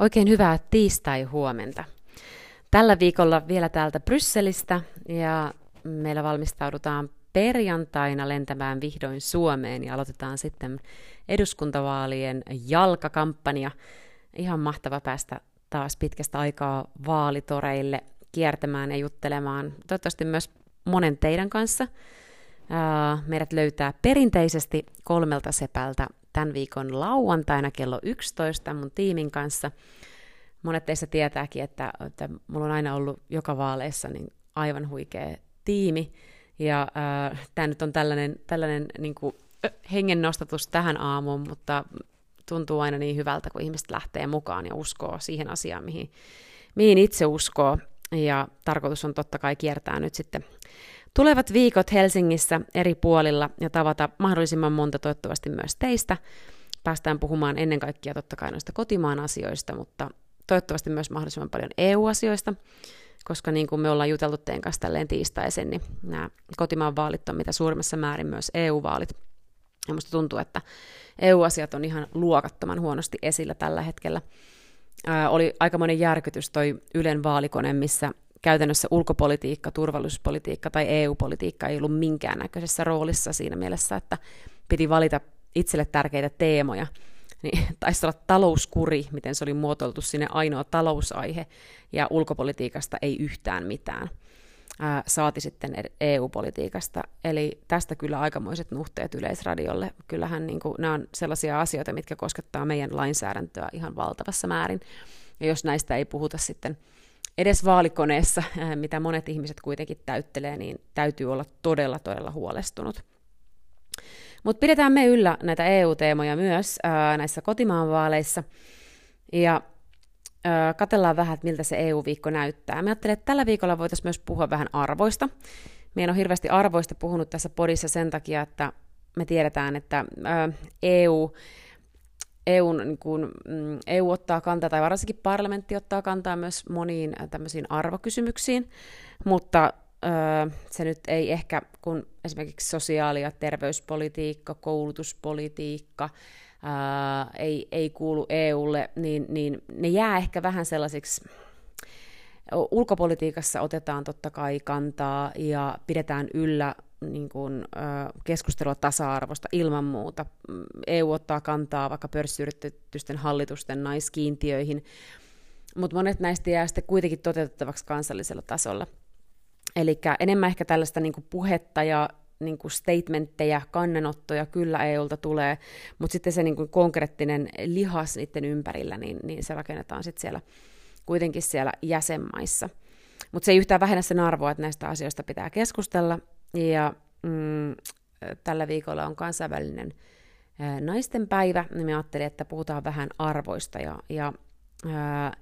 Oikein hyvää tiistai-huomenta. Tällä viikolla vielä täältä Brysselistä ja meillä valmistaudutaan perjantaina lentämään vihdoin Suomeen ja aloitetaan sitten eduskuntavaalien jalkakampanja. Ihan mahtava päästä taas pitkästä aikaa vaalitoreille kiertämään ja juttelemaan. Toivottavasti myös monen teidän kanssa. Meidät löytää perinteisesti kolmelta sepältä tämän viikon lauantaina kello 11 mun tiimin kanssa. Monet teistä tietääkin, että, että mulla on aina ollut joka vaaleissa niin aivan huikea tiimi. Ja äh, tämä nyt on tällainen, tällainen niin kuin, hengen nostatus tähän aamuun, mutta tuntuu aina niin hyvältä, kun ihmiset lähtee mukaan ja uskoo siihen asiaan, mihin, mihin itse uskoo. Ja tarkoitus on totta kai kiertää nyt sitten Tulevat viikot Helsingissä eri puolilla ja tavata mahdollisimman monta toivottavasti myös teistä. Päästään puhumaan ennen kaikkea totta kai noista kotimaan asioista, mutta toivottavasti myös mahdollisimman paljon EU-asioista, koska niin kuin me ollaan juteltu teidän kanssa tälleen tiistaisin, niin nämä kotimaan vaalit on mitä suurimmassa määrin myös EU-vaalit. Ja musta tuntuu, että EU-asiat on ihan luokattoman huonosti esillä tällä hetkellä. Ää, oli aikamoinen järkytys toi Ylen vaalikone, missä käytännössä ulkopolitiikka, turvallisuuspolitiikka tai EU-politiikka ei ollut minkäännäköisessä roolissa siinä mielessä, että piti valita itselle tärkeitä teemoja. Niin taisi olla talouskuri, miten se oli muotoiltu sinne ainoa talousaihe, ja ulkopolitiikasta ei yhtään mitään. Ää, saati sitten EU-politiikasta. Eli tästä kyllä aikamoiset nuhteet Yleisradiolle. Kyllähän niin kuin, nämä on sellaisia asioita, mitkä koskettaa meidän lainsäädäntöä ihan valtavassa määrin. Ja jos näistä ei puhuta sitten edes vaalikoneessa, äh, mitä monet ihmiset kuitenkin täyttelee, niin täytyy olla todella, todella huolestunut. Mutta pidetään me yllä näitä EU-teemoja myös ää, äh, näissä kotimaan vaaleissa. Ja ää, äh, katellaan vähän, että miltä se EU-viikko näyttää. Mä ajattelen, että tällä viikolla voitaisiin myös puhua vähän arvoista. Meidän on hirveästi arvoista puhunut tässä podissa sen takia, että me tiedetään, että ää, EU EUn, niin kuin, mm, EU ottaa kantaa, tai varsinkin parlamentti ottaa kantaa myös moniin äh, tämmöisiin arvokysymyksiin, mutta öö, se nyt ei ehkä, kun esimerkiksi sosiaali- ja terveyspolitiikka, koulutuspolitiikka ää, ei, ei kuulu EUlle, niin, niin ne jää ehkä vähän sellaisiksi ulkopolitiikassa otetaan totta kai kantaa ja pidetään yllä niin kuin, keskustelua tasa-arvosta ilman muuta. EU ottaa kantaa vaikka pörssiyritysten hallitusten naiskiintiöihin, mutta monet näistä jää sitten kuitenkin toteutettavaksi kansallisella tasolla. Eli enemmän ehkä tällaista niin kuin puhetta ja niin kuin statementteja, kannanottoja kyllä EUlta tulee, mutta sitten se niin kuin konkreettinen lihas niiden ympärillä, niin, niin se rakennetaan sitten siellä kuitenkin siellä jäsenmaissa. Mutta se ei yhtään vähennä sen arvoa, että näistä asioista pitää keskustella, ja mm, tällä viikolla on kansainvälinen ää, naisten päivä, niin me ajattelin, että puhutaan vähän arvoista. Ja, ja ää,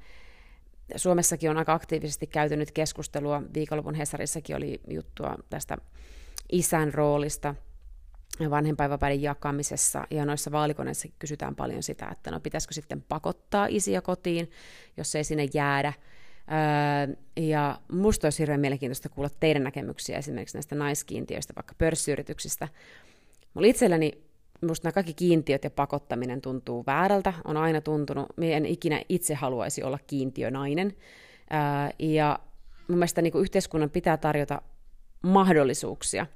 Suomessakin on aika aktiivisesti käyty nyt keskustelua, viikonlopun Hesarissakin oli juttua tästä isän roolista vanhempainvapaiden jakamisessa, ja noissa vaalikoneissa kysytään paljon sitä, että no pitäisikö sitten pakottaa isiä kotiin, jos ei sinne jäädä, Öö, ja musta olisi hirveän mielenkiintoista kuulla teidän näkemyksiä esimerkiksi näistä naiskiintiöistä, vaikka pörssiyrityksistä. Mulla itselläni musta nämä kaikki kiintiöt ja pakottaminen tuntuu väärältä, on aina tuntunut, minä en ikinä itse haluaisi olla kiintiönainen. Öö, ja mun mielestä niin yhteiskunnan pitää tarjota mahdollisuuksia,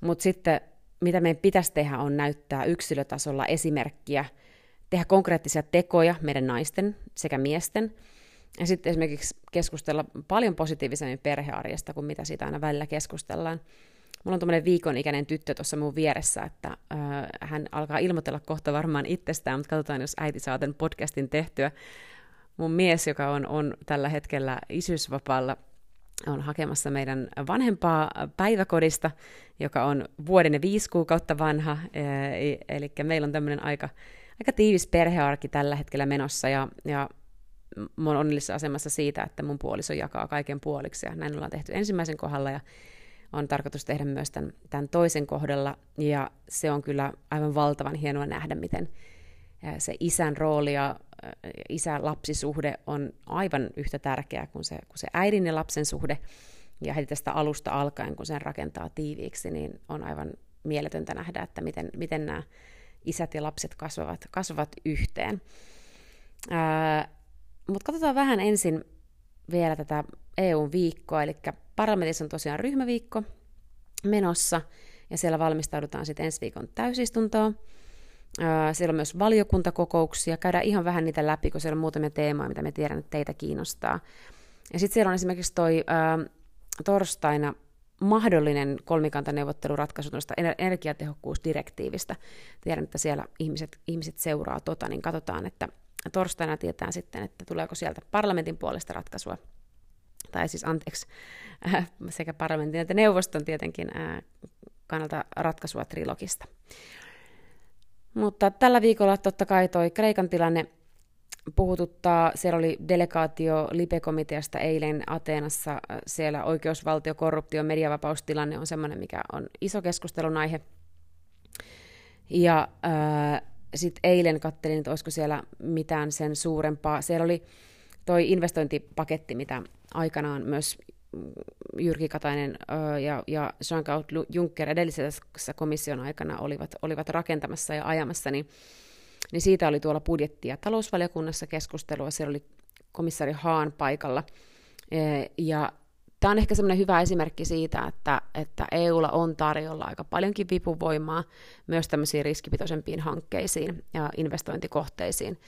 mutta sitten mitä meidän pitäisi tehdä on näyttää yksilötasolla esimerkkiä, tehdä konkreettisia tekoja meidän naisten sekä miesten – ja sitten esimerkiksi keskustella paljon positiivisemmin perhearjesta kuin mitä siitä aina välillä keskustellaan. Mulla on tuommoinen viikon ikäinen tyttö tuossa mun vieressä, että äh, hän alkaa ilmoitella kohta varmaan itsestään, mutta katsotaan, jos äiti saa tämän podcastin tehtyä. Mun mies, joka on, on tällä hetkellä isyysvapaalla, on hakemassa meidän vanhempaa päiväkodista, joka on vuoden ja viisi kuukautta vanha, eli meillä on tämmöinen aika, aika tiivis perhearki tällä hetkellä menossa, ja, ja mä oon onnellisessa asemassa siitä, että mun puoliso jakaa kaiken puoliksi, ja näin ollaan tehty ensimmäisen kohdalla, ja on tarkoitus tehdä myös tämän, tämän toisen kohdalla, ja se on kyllä aivan valtavan hienoa nähdä, miten se isän rooli ja isä-lapsisuhde on aivan yhtä tärkeä kuin se, kuin se äidin ja lapsen suhde, ja heti tästä alusta alkaen, kun sen rakentaa tiiviiksi, niin on aivan mieletöntä nähdä, että miten, miten nämä isät ja lapset kasvavat, kasvavat yhteen. Ää, mutta katsotaan vähän ensin vielä tätä EU-viikkoa, eli parlamentissa on tosiaan ryhmäviikko menossa, ja siellä valmistaudutaan sitten ensi viikon täysistuntoon. Siellä on myös valiokuntakokouksia, käydään ihan vähän niitä läpi, kun siellä on muutamia teemoja, mitä me tiedän, että teitä kiinnostaa. Ja sitten siellä on esimerkiksi toi ää, torstaina mahdollinen kolmikantaneuvotteluratkaisu tuosta energiatehokkuusdirektiivistä. Tiedän, että siellä ihmiset, ihmiset seuraa tota, niin katsotaan, että torstaina tietää sitten, että tuleeko sieltä parlamentin puolesta ratkaisua, tai siis anteeksi, äh, sekä parlamentin että neuvoston tietenkin äh, kannalta ratkaisua trilogista. Mutta tällä viikolla totta kai toi Kreikan tilanne puhututtaa. Siellä oli delegaatio Lipe-komiteasta eilen Ateenassa. Siellä oikeusvaltio, korruptio, mediavapaustilanne on semmoinen, mikä on iso keskustelun aihe. Ja äh, sitten eilen kattelin, että olisiko siellä mitään sen suurempaa. Siellä oli toi investointipaketti, mitä aikanaan myös Jyrki Katainen ja, ja Jean-Claude Juncker edellisessä komission aikana olivat, olivat rakentamassa ja ajamassa, niin, niin siitä oli tuolla budjetti- ja talousvaliokunnassa keskustelua. Siellä oli komissari Haan paikalla. Ja tämä on ehkä semmoinen hyvä esimerkki siitä, että, että EUlla on tarjolla aika paljonkin vipuvoimaa myös tämmöisiin riskipitoisempiin hankkeisiin ja investointikohteisiin.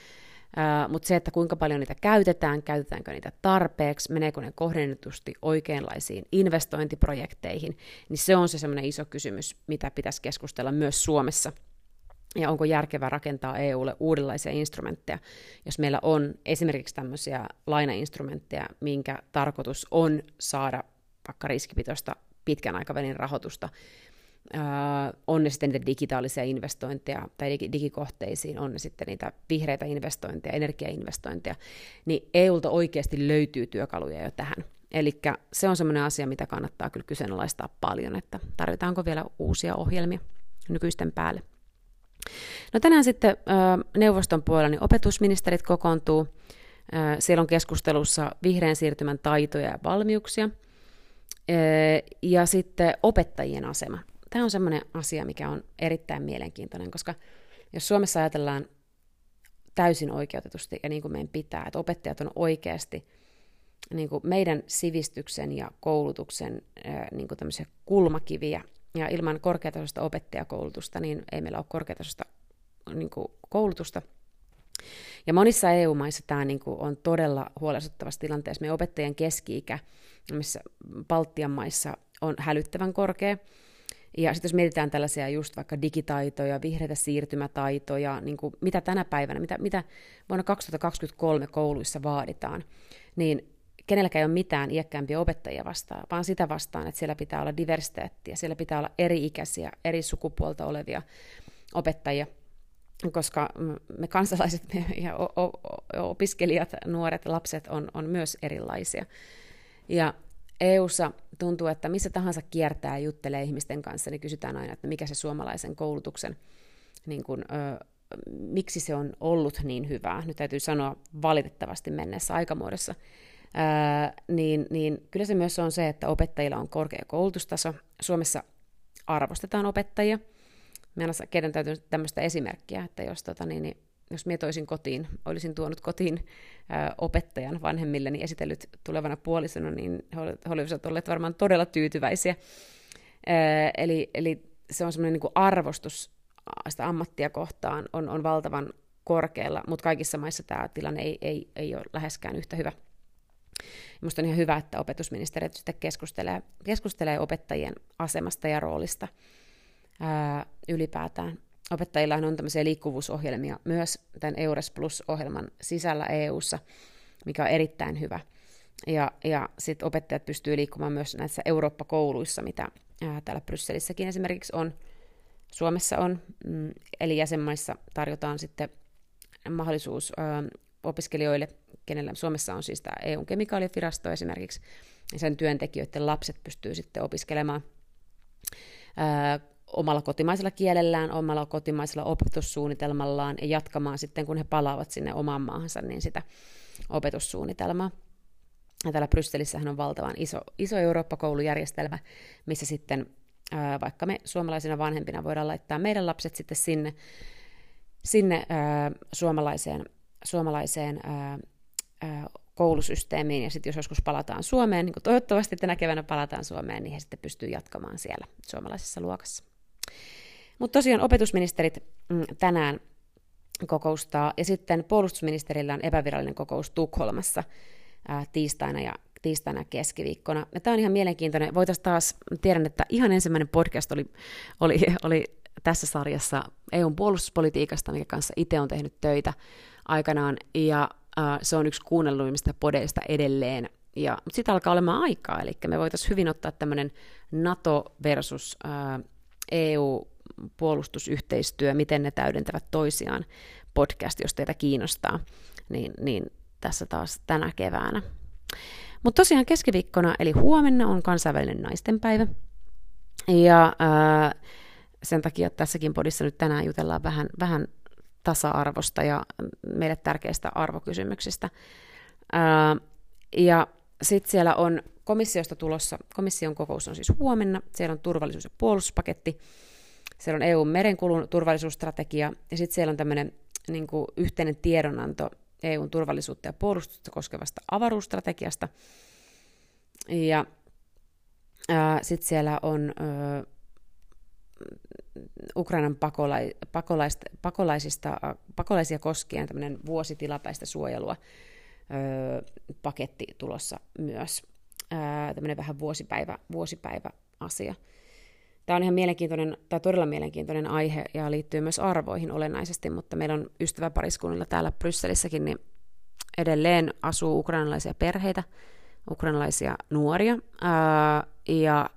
Mutta se, että kuinka paljon niitä käytetään, käytetäänkö niitä tarpeeksi, meneekö ne kohdennetusti oikeanlaisiin investointiprojekteihin, niin se on se semmoinen iso kysymys, mitä pitäisi keskustella myös Suomessa. Ja onko järkevää rakentaa EUlle uudenlaisia instrumentteja, jos meillä on esimerkiksi tämmöisiä lainainstrumentteja, minkä tarkoitus on saada vaikka riskipitoista pitkän aikavälin rahoitusta on ne sitten niitä digitaalisia investointeja tai digikohteisiin, on ne sitten niitä vihreitä investointeja, energiainvestointeja, niin EUlta oikeasti löytyy työkaluja jo tähän. Eli se on semmoinen asia, mitä kannattaa kyllä kyseenalaistaa paljon, että tarvitaanko vielä uusia ohjelmia nykyisten päälle. No tänään sitten neuvoston puolella niin opetusministerit kokoontuu. Siellä on keskustelussa vihreän siirtymän taitoja ja valmiuksia. Ja sitten opettajien asema tämä on semmoinen asia, mikä on erittäin mielenkiintoinen, koska jos Suomessa ajatellaan täysin oikeutetusti ja niin kuin meidän pitää, että opettajat on oikeasti niin kuin meidän sivistyksen ja koulutuksen niin kuin kulmakiviä, ja ilman korkeatasoista opettajakoulutusta, niin ei meillä ole korkeatasoista niin kuin koulutusta. Ja monissa EU-maissa tämä niin kuin on todella huolestuttavassa tilanteessa. Meidän opettajien keski-ikä, missä Baltian maissa on hälyttävän korkea, ja sitten jos mietitään tällaisia just vaikka digitaitoja, vihreitä siirtymätaitoja, niin kuin mitä tänä päivänä, mitä, mitä vuonna 2023 kouluissa vaaditaan, niin kenelläkään ei ole mitään iäkkäämpiä opettajia vastaan, vaan sitä vastaan, että siellä pitää olla diversiteettiä, siellä pitää olla eri-ikäisiä, eri sukupuolta olevia opettajia, koska me kansalaiset ja opiskelijat, nuoret, lapset on, on myös erilaisia. Ja EUssa tuntuu, että missä tahansa kiertää ja juttelee ihmisten kanssa, niin kysytään aina, että mikä se suomalaisen koulutuksen, niin kuin, ö, miksi se on ollut niin hyvää. Nyt täytyy sanoa valitettavasti menneessä aikamuodossa. Niin, niin kyllä se myös on se, että opettajilla on korkea koulutustaso. Suomessa arvostetaan opettajia. Meillä on täytyy tämmöistä esimerkkiä, että jos tota, niin, niin jos minä toisin kotiin, olisin tuonut kotiin ää, opettajan vanhemmilleni esitellyt tulevana puolisona, niin he olisivat olleet varmaan todella tyytyväisiä. Ää, eli, eli se on semmoinen niin arvostus sitä ammattia kohtaan on, on valtavan korkealla, mutta kaikissa maissa tämä tilanne ei, ei, ei ole läheskään yhtä hyvä. Minusta on ihan hyvä, että opetusministeriöt sitten keskustelee, keskustelee opettajien asemasta ja roolista ää, ylipäätään opettajilla on tämmöisiä liikkuvuusohjelmia myös tämän EURES Plus-ohjelman sisällä EU:ssa, mikä on erittäin hyvä. Ja, ja sitten opettajat pystyy liikkumaan myös näissä Eurooppa-kouluissa, mitä ää, täällä Brysselissäkin esimerkiksi on, Suomessa on, mm, eli jäsenmaissa tarjotaan sitten mahdollisuus ää, opiskelijoille, kenellä Suomessa on siis tämä EUn kemikaalivirasto esimerkiksi, ja sen työntekijöiden lapset pystyy sitten opiskelemaan ää, omalla kotimaisella kielellään, omalla kotimaisella opetussuunnitelmallaan ja jatkamaan sitten, kun he palaavat sinne omaan maahansa, niin sitä opetussuunnitelmaa. Ja täällä Brysselissähän on valtavan iso, iso Eurooppa-koulujärjestelmä, missä sitten ää, vaikka me suomalaisina vanhempina voidaan laittaa meidän lapset sitten sinne, sinne ää, suomalaiseen, suomalaiseen ää, koulusysteemiin, ja sitten jos joskus palataan Suomeen, niin toivottavasti tänä keväänä palataan Suomeen, niin he sitten pystyy jatkamaan siellä suomalaisessa luokassa. Mutta tosiaan opetusministerit mm, tänään kokoustaa, ja sitten puolustusministerillä on epävirallinen kokous Tukholmassa ää, tiistaina ja tiistaina keskiviikkona. Ja tämä on ihan mielenkiintoinen. Voitaisiin taas, tiedän, että ihan ensimmäinen podcast oli, oli, oli tässä sarjassa EUn puolustuspolitiikasta, mikä kanssa itse on tehnyt töitä aikanaan, ja äh, se on yksi kuunnelluimmista podeista edelleen. Ja, mutta sitä alkaa olemaan aikaa, eli me voitaisiin hyvin ottaa tämmöinen NATO versus äh, EU-puolustusyhteistyö, miten ne täydentävät toisiaan podcast, jos teitä kiinnostaa, niin, niin tässä taas tänä keväänä. Mutta tosiaan keskiviikkona, eli huomenna on kansainvälinen naistenpäivä. Ja ää, sen takia tässäkin podissa nyt tänään jutellaan vähän, vähän tasa-arvosta ja meille tärkeistä arvokysymyksistä. Ja sitten siellä on komissiosta tulossa, komission kokous on siis huomenna, siellä on turvallisuus- ja puolustuspaketti, siellä on EUn merenkulun turvallisuusstrategia, ja sitten siellä on tämmöinen niin yhteinen tiedonanto EUn turvallisuutta ja puolustusta koskevasta avaruusstrategiasta. Ja sitten siellä on ö, Ukrainan pakolai, pakolaista, pakolaisista, pakolaisia koskien tämmöinen vuositilapäistä suojelua ö, paketti tulossa myös. Tämmöinen vähän vuosipäivä, vuosipäivä asia. Tämä on ihan mielenkiintoinen, tai todella mielenkiintoinen aihe ja liittyy myös arvoihin olennaisesti, mutta meillä on ystäväpariskunnilla täällä Brysselissäkin, niin edelleen asuu ukrainalaisia perheitä, ukrainalaisia nuoria, ja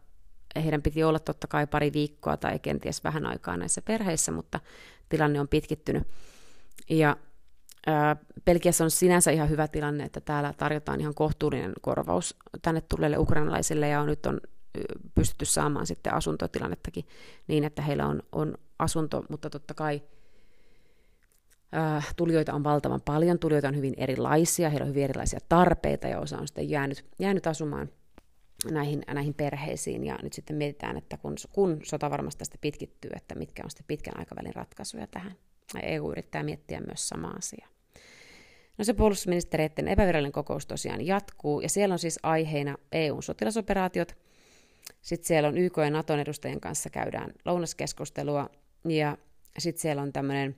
heidän piti olla totta kai pari viikkoa tai kenties vähän aikaa näissä perheissä, mutta tilanne on pitkittynyt. Ja Belgiassa on sinänsä ihan hyvä tilanne, että täällä tarjotaan ihan kohtuullinen korvaus tänne tulleille ukrainalaisille, ja on, nyt on pystytty saamaan sitten asuntotilannettakin niin, että heillä on, on asunto, mutta totta kai äh, tulijoita on valtavan paljon, tulijoita on hyvin erilaisia, heillä on hyvin erilaisia tarpeita ja osa on sitten jäänyt, jäänyt asumaan näihin, näihin perheisiin ja nyt sitten mietitään, että kun, kun sota varmasti tästä pitkittyy, että mitkä on sitten pitkän aikavälin ratkaisuja tähän. EU yrittää miettiä myös sama asia. No se puolustusministeriöiden epävirallinen kokous tosiaan jatkuu, ja siellä on siis aiheina EUn sotilasoperaatiot, sitten siellä on YK ja Naton edustajien kanssa käydään lounaskeskustelua, ja sitten siellä on tämmöinen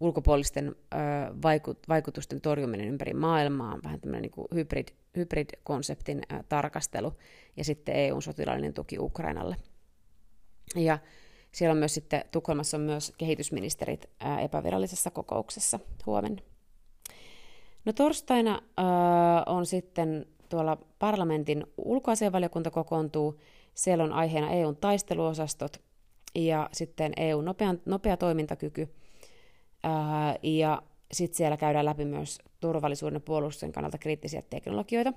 ulkopuolisten ö, vaikut, vaikutusten torjuminen ympäri maailmaa, vähän tämmöinen niin hybrid, hybrid-konseptin tarkastelu, ja sitten EUn sotilaallinen tuki Ukrainalle. Ja siellä on myös sitten, Tukholmassa on myös kehitysministerit epävirallisessa kokouksessa huomenna. No torstaina ää, on sitten tuolla parlamentin ulkoasianvaliokunta kokoontuu, siellä on aiheena EUn taisteluosastot ja sitten EUn nopea, nopea toimintakyky. Ää, ja sitten siellä käydään läpi myös turvallisuuden ja puolustuksen kannalta kriittisiä teknologioita.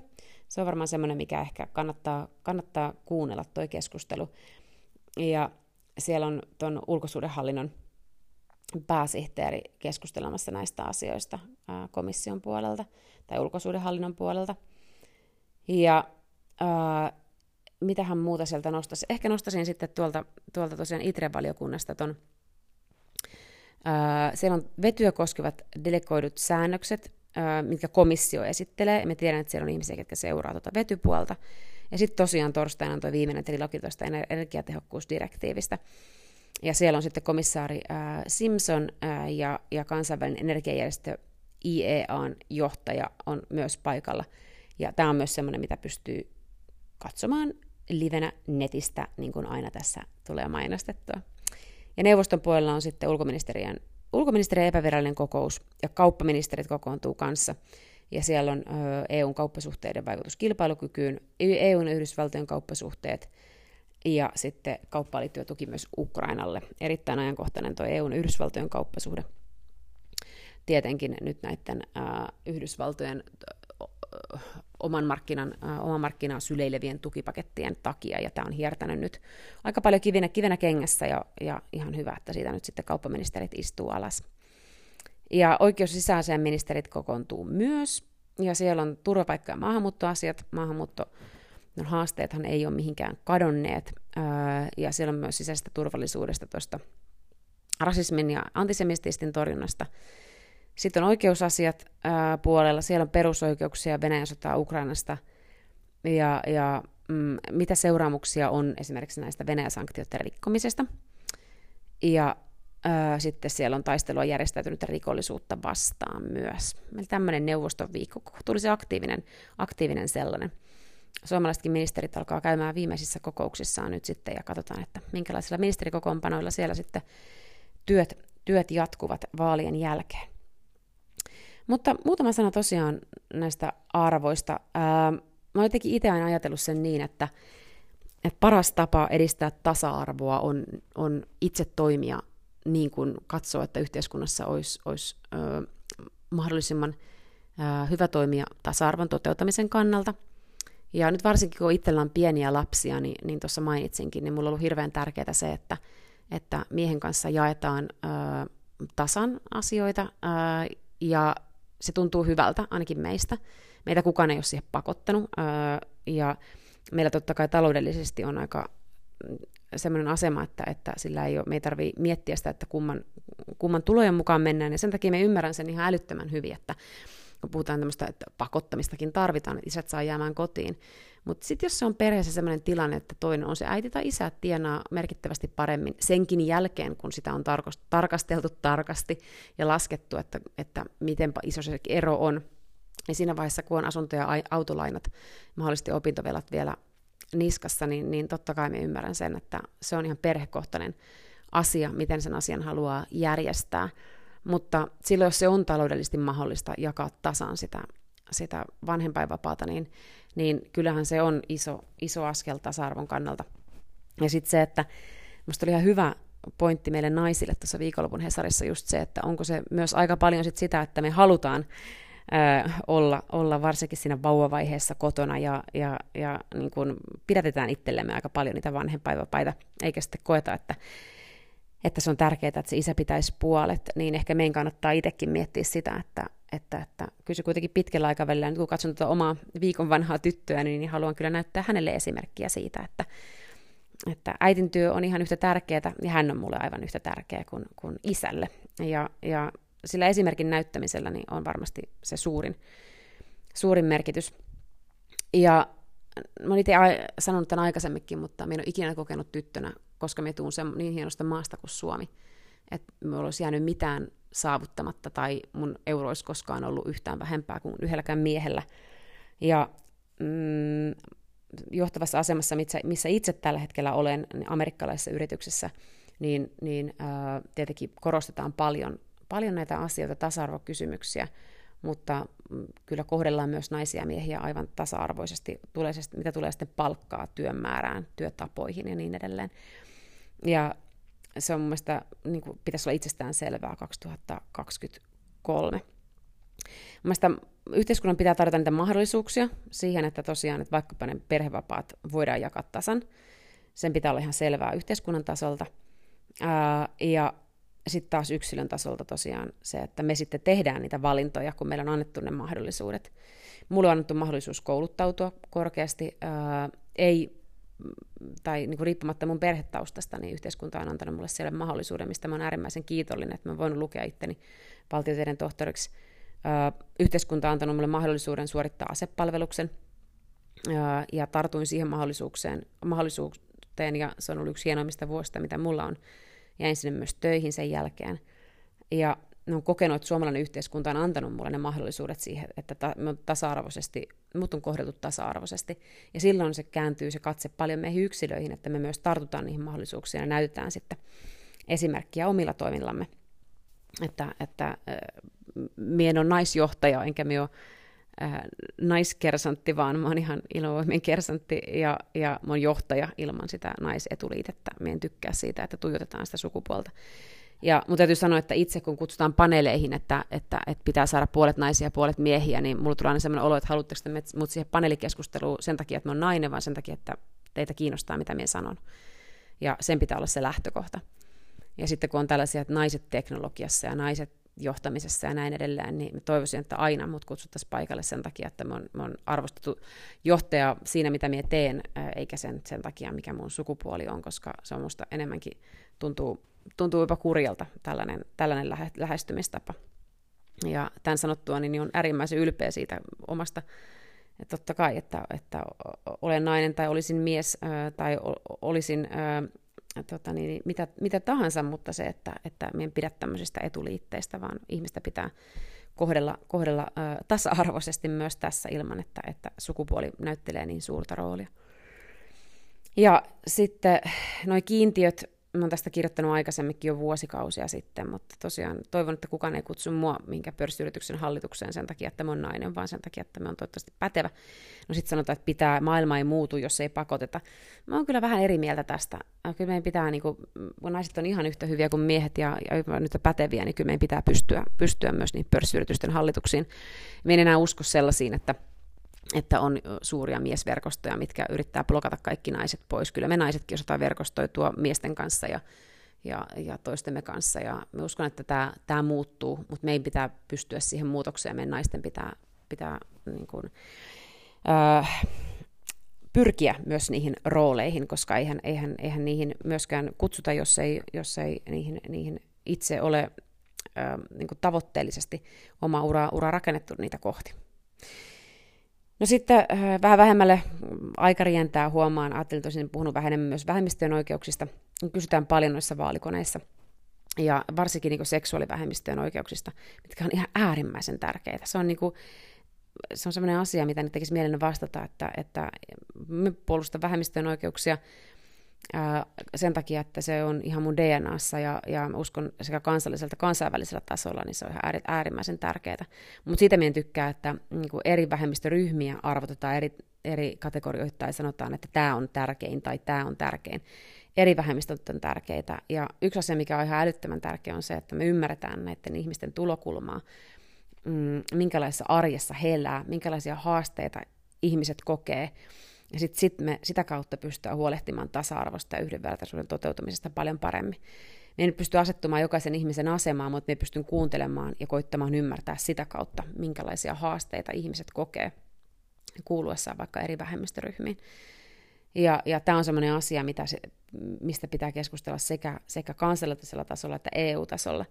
Se on varmaan semmoinen, mikä ehkä kannattaa, kannattaa kuunnella tuo keskustelu. Ja siellä on tuon ulkosuudenhallinnon pääsihteeri keskustelemassa näistä asioista ää, komission puolelta tai ulkosuudenhallinnon puolelta. Ja ää, mitähän muuta sieltä nostaisi? Ehkä nostaisin sitten tuolta, tuolta tosiaan ITRE-valiokunnasta siellä on vetyä koskevat delegoidut säännökset, ää, mitkä komissio esittelee. Me tiedän, että siellä on ihmisiä, jotka seuraa tuota vetypuolta. Ja sitten tosiaan torstaina on tuo viimeinen trilogi tuosta energiatehokkuusdirektiivistä. Ja siellä on sitten komissaari ää, Simpson ja, ja kansainvälinen energiajärjestö IEAn johtaja on myös paikalla. Ja tämä on myös semmoinen, mitä pystyy katsomaan livenä netistä, niin kuin aina tässä tulee mainostettua. Ja neuvoston puolella on sitten ulkoministeriön, ulkoministeriön epävirallinen kokous, ja kauppaministerit kokoontuu kanssa. Ja siellä on EUn kauppasuhteiden vaikutus kilpailukykyyn, EUn ja Yhdysvaltojen kauppasuhteet, ja sitten kauppaan liittyvä tuki myös Ukrainalle. Erittäin ajankohtainen tuo EUn Yhdysvaltojen kauppasuhde. Tietenkin nyt näiden Yhdysvaltojen oman, markkinan, oman markkinaa syleilevien tukipakettien takia, ja tämä on hiertänyt nyt aika paljon kivenä, kivenä kengässä, ja, ja ihan hyvä, että siitä nyt sitten kauppaministerit istuu alas. Ja oikeus- ja ministerit kokoontuu myös, ja siellä on turvapaikka- ja maahanmuuttoasiat, maahanmuutto no, haasteethan ei ole mihinkään kadonneet, ja siellä on myös sisäisestä turvallisuudesta tuosta rasismin ja antisemitistin torjunnasta Sitten on oikeusasiat ää, puolella, siellä on perusoikeuksia Venäjän sotaa Ukrainasta ja, ja mm, mitä seuraamuksia on esimerkiksi näistä Venäjän sanktioiden rikkomisesta. Ja ää, sitten siellä on taistelua järjestäytynyttä rikollisuutta vastaan myös. Meillä tämmöinen neuvoston viikko, tuli se aktiivinen, aktiivinen sellainen. Suomalaisetkin ministerit alkaa käymään viimeisissä kokouksissaan nyt sitten ja katsotaan, että minkälaisilla ministerikokoonpanoilla siellä sitten työt, työt jatkuvat vaalien jälkeen. Mutta muutama sana tosiaan näistä arvoista. Ää, mä olen jotenkin itse aina ajatellut sen niin, että, että paras tapa edistää tasa-arvoa on, on itse toimia niin kuin katsoo, että yhteiskunnassa olisi, olisi ö, mahdollisimman ö, hyvä toimia tasa-arvon toteutamisen kannalta. Ja nyt varsinkin kun itsellä on pieniä lapsia, niin, niin tuossa mainitsinkin, niin mulla on ollut hirveän tärkeää se, että, että miehen kanssa jaetaan ö, tasan asioita ö, ja se tuntuu hyvältä, ainakin meistä. Meitä kukaan ei ole siihen pakottanut, ja meillä totta kai taloudellisesti on aika mm, semmoinen asema, että, että sillä ei ole, me ei tarvitse miettiä sitä, että kumman, kumman tulojen mukaan mennään, ja sen takia me ymmärrän sen ihan älyttömän hyvin, että kun puhutaan tämmöistä, että pakottamistakin tarvitaan, että isät saa jäämään kotiin. Mutta sitten jos se on perheessä sellainen tilanne, että toinen on se äiti tai isä, tienaa merkittävästi paremmin senkin jälkeen, kun sitä on tarkasteltu tarkasti ja laskettu, että, että miten iso se ero on, niin siinä vaiheessa, kun on asunto- ja autolainat, mahdollisesti opintovelat vielä niskassa, niin, niin totta kai me ymmärrän sen, että se on ihan perhekohtainen asia, miten sen asian haluaa järjestää. Mutta silloin, jos se on taloudellisesti mahdollista jakaa tasan sitä, sitä vanhempainvapaata, niin, niin kyllähän se on iso, iso askel tasa-arvon kannalta. Ja sitten se, että minusta oli ihan hyvä pointti meille naisille tuossa viikonlopun Hesarissa just se, että onko se myös aika paljon sit sitä, että me halutaan ö, olla, olla varsinkin siinä vauvavaiheessa kotona ja, ja, ja niin kun pidätetään itsellemme aika paljon niitä vanhempainvapaita, eikä sitten koeta, että että se on tärkeää, että se isä pitäisi puolet, niin ehkä meidän kannattaa itsekin miettiä sitä, että, että, että kyllä se kuitenkin pitkällä aikavälillä, nyt kun katson tuota omaa viikon vanhaa tyttöä, niin haluan kyllä näyttää hänelle esimerkkiä siitä, että, että äitin työ on ihan yhtä tärkeää, ja hän on mulle aivan yhtä tärkeä kuin, kuin isälle. Ja, ja sillä esimerkin näyttämisellä niin on varmasti se suurin, suurin merkitys. Ja mä olen itse sanonut tämän aikaisemminkin, mutta minä en ole ikinä kokenut tyttönä koska me tuun sen, niin hienosta maasta kuin Suomi, että me olisi jäänyt mitään saavuttamatta tai mun euro olisi koskaan ollut yhtään vähempää kuin yhdelläkään miehellä. Ja mm, johtavassa asemassa, missä, missä itse tällä hetkellä olen niin amerikkalaisessa yrityksessä, niin, niin ää, tietenkin korostetaan paljon, paljon näitä asioita, tasa-arvokysymyksiä, mutta mm, kyllä kohdellaan myös naisia ja miehiä aivan tasa-arvoisesti, tulee mitä tulee sitten palkkaa, työn määrään, työtapoihin ja niin edelleen. Ja se on mun mielestä, niin kuin pitäisi olla itsestään selvää 2023. Mielestäni yhteiskunnan pitää tarjota niitä mahdollisuuksia siihen, että tosiaan, että vaikkapa ne perhevapaat voidaan jakaa tasan. Sen pitää olla ihan selvää yhteiskunnan tasolta. Ää, ja sitten taas yksilön tasolta tosiaan se, että me sitten tehdään niitä valintoja, kun meillä on annettu ne mahdollisuudet. Mulle on annettu mahdollisuus kouluttautua korkeasti. Ää, ei tai niin kuin riippumatta mun perhetaustasta, niin yhteiskunta on antanut mulle siellä mahdollisuuden, mistä mä oon äärimmäisen kiitollinen, että mä voin lukea itteni valtioteiden tohtoriksi. Yhteiskunta on antanut mulle mahdollisuuden suorittaa asepalveluksen, ja tartuin siihen mahdollisuuteen, mahdollisuuteen, ja se on ollut yksi hienoimmista vuosista, mitä mulla on. Jäin sinne myös töihin sen jälkeen. Ja ne on kokenut, että suomalainen yhteiskunta on antanut mulle ne mahdollisuudet siihen, että ta, tasa-arvoisesti, mut on kohdeltu tasa-arvoisesti. Ja silloin se kääntyy se katse paljon meihin yksilöihin, että me myös tartutaan niihin mahdollisuuksiin ja näytetään sitten esimerkkiä omilla toimillamme. Että, että mie en ole naisjohtaja, enkä me ole naiskersantti, vaan mä oon ihan ilmavoimien kersantti ja, ja mä oon johtaja ilman sitä naisetuliitettä. Mie en tykkää siitä, että tuijotetaan sitä sukupuolta. Ja, mutta täytyy sanoa, että itse kun kutsutaan paneeleihin, että, että, että pitää saada puolet naisia ja puolet miehiä, niin mulla tulee aina sellainen olo, että haluatteko te mut siihen paneelikeskusteluun sen takia, että mä oon nainen, vaan sen takia, että teitä kiinnostaa, mitä minä sanon. Ja sen pitää olla se lähtökohta. Ja sitten kun on tällaisia, että naiset teknologiassa ja naiset johtamisessa ja näin edelleen, niin toivoisin, että aina mut kutsuttaisiin paikalle sen takia, että mä oon, mä oon arvostettu johtaja siinä, mitä minä teen, eikä sen, sen takia, mikä mun sukupuoli on, koska se on musta enemmänkin tuntuu tuntuu jopa kurjalta tällainen, tällainen lähe, lähestymistapa. Ja tämän sanottua niin on äärimmäisen ylpeä siitä omasta, että totta kai, että, että olen nainen tai olisin mies tai olisin tota niin, mitä, mitä tahansa, mutta se, että, että me en pidä tämmöisistä etuliitteistä, vaan ihmistä pitää kohdella, kohdella tasa-arvoisesti myös tässä ilman, että, että sukupuoli näyttelee niin suurta roolia. Ja sitten nuo kiintiöt, mä oon tästä kirjoittanut aikaisemminkin jo vuosikausia sitten, mutta tosiaan toivon, että kukaan ei kutsu mua minkä pörssiyrityksen hallitukseen sen takia, että mä oon nainen, vaan sen takia, että mä oon toivottavasti pätevä. No sitten sanotaan, että pitää, maailma ei muutu, jos ei pakoteta. Mä oon kyllä vähän eri mieltä tästä. Kyllä meidän pitää, niin kuin, kun naiset on ihan yhtä hyviä kuin miehet ja, ja nyt päteviä, niin kyllä meidän pitää pystyä, pystyä myös niin pörssiyritysten hallituksiin. Me en enää usko sellaisiin, että että on suuria miesverkostoja, mitkä yrittää blokata kaikki naiset pois. Kyllä me naisetkin osataan verkostoitua miesten kanssa ja, ja, ja toistemme kanssa. Ja me uskon, että tämä, tämä muuttuu, mutta meidän pitää pystyä siihen muutokseen. Meidän naisten pitää, pitää niin kuin, äh, pyrkiä myös niihin rooleihin, koska eihän, eihän, eihän niihin myöskään kutsuta, jos ei, jos ei niihin, niihin itse ole äh, niin kuin tavoitteellisesti oma ura, ura rakennettu niitä kohti. No sitten äh, vähän vähemmälle aika rientää huomaan, ajattelin tosin puhunut vähän enemmän myös vähemmistöjen oikeuksista. Kysytään paljon noissa vaalikoneissa ja varsinkin niin seksuaalivähemmistöjen oikeuksista, mitkä on ihan äärimmäisen tärkeitä. Se on, niin kuin, se on sellainen asia, mitä nyt tekisi mielelläni vastata, että, että me puolustamme vähemmistöjen oikeuksia, sen takia, että se on ihan mun DNAssa ja, ja uskon sekä kansallisella että kansainvälisellä tasolla, niin se on ihan äärimmäisen tärkeää. Mutta siitä minä tykkää, että niin eri vähemmistöryhmiä arvotetaan eri, eri kategorioita tai sanotaan, että tämä on tärkein tai tämä on tärkein. Eri vähemmistöt on tärkeitä. Ja yksi asia, mikä on ihan älyttömän tärkeä, on se, että me ymmärretään näiden ihmisten tulokulmaa, mm, minkälaisessa arjessa he elää, minkälaisia haasteita ihmiset kokee, ja sit, sit me sitä kautta pystytään huolehtimaan tasa-arvosta ja yhdenvertaisuuden toteutumisesta paljon paremmin. Me nyt pysty asettumaan jokaisen ihmisen asemaan, mutta me pystyn kuuntelemaan ja koittamaan ymmärtää sitä kautta, minkälaisia haasteita ihmiset kokee kuuluessaan vaikka eri vähemmistöryhmiin. Ja, ja tämä on sellainen asia, mitä se, mistä pitää keskustella sekä, sekä kansallisella tasolla että EU-tasolla.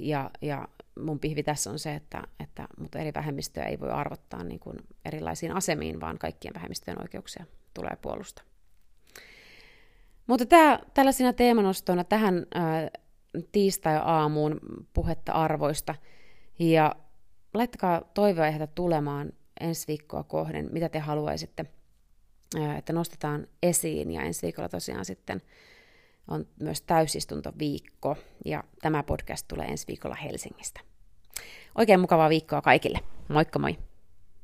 Ja, ja mun pihvi tässä on se, että, että mutta eri vähemmistöjä ei voi arvottaa niin kuin erilaisiin asemiin, vaan kaikkien vähemmistöjen oikeuksia tulee puolustaa. Mutta tämä, tällaisina teemanostoina tähän ää, tiistai-aamuun puhetta arvoista. Ja laittakaa toiveaiheita tulemaan ensi viikkoa kohden, mitä te haluaisitte, ää, että nostetaan esiin. Ja ensi viikolla tosiaan sitten on myös täysistuntoviikko, ja tämä podcast tulee ensi viikolla Helsingistä. Oikein mukavaa viikkoa kaikille. Moikka moi!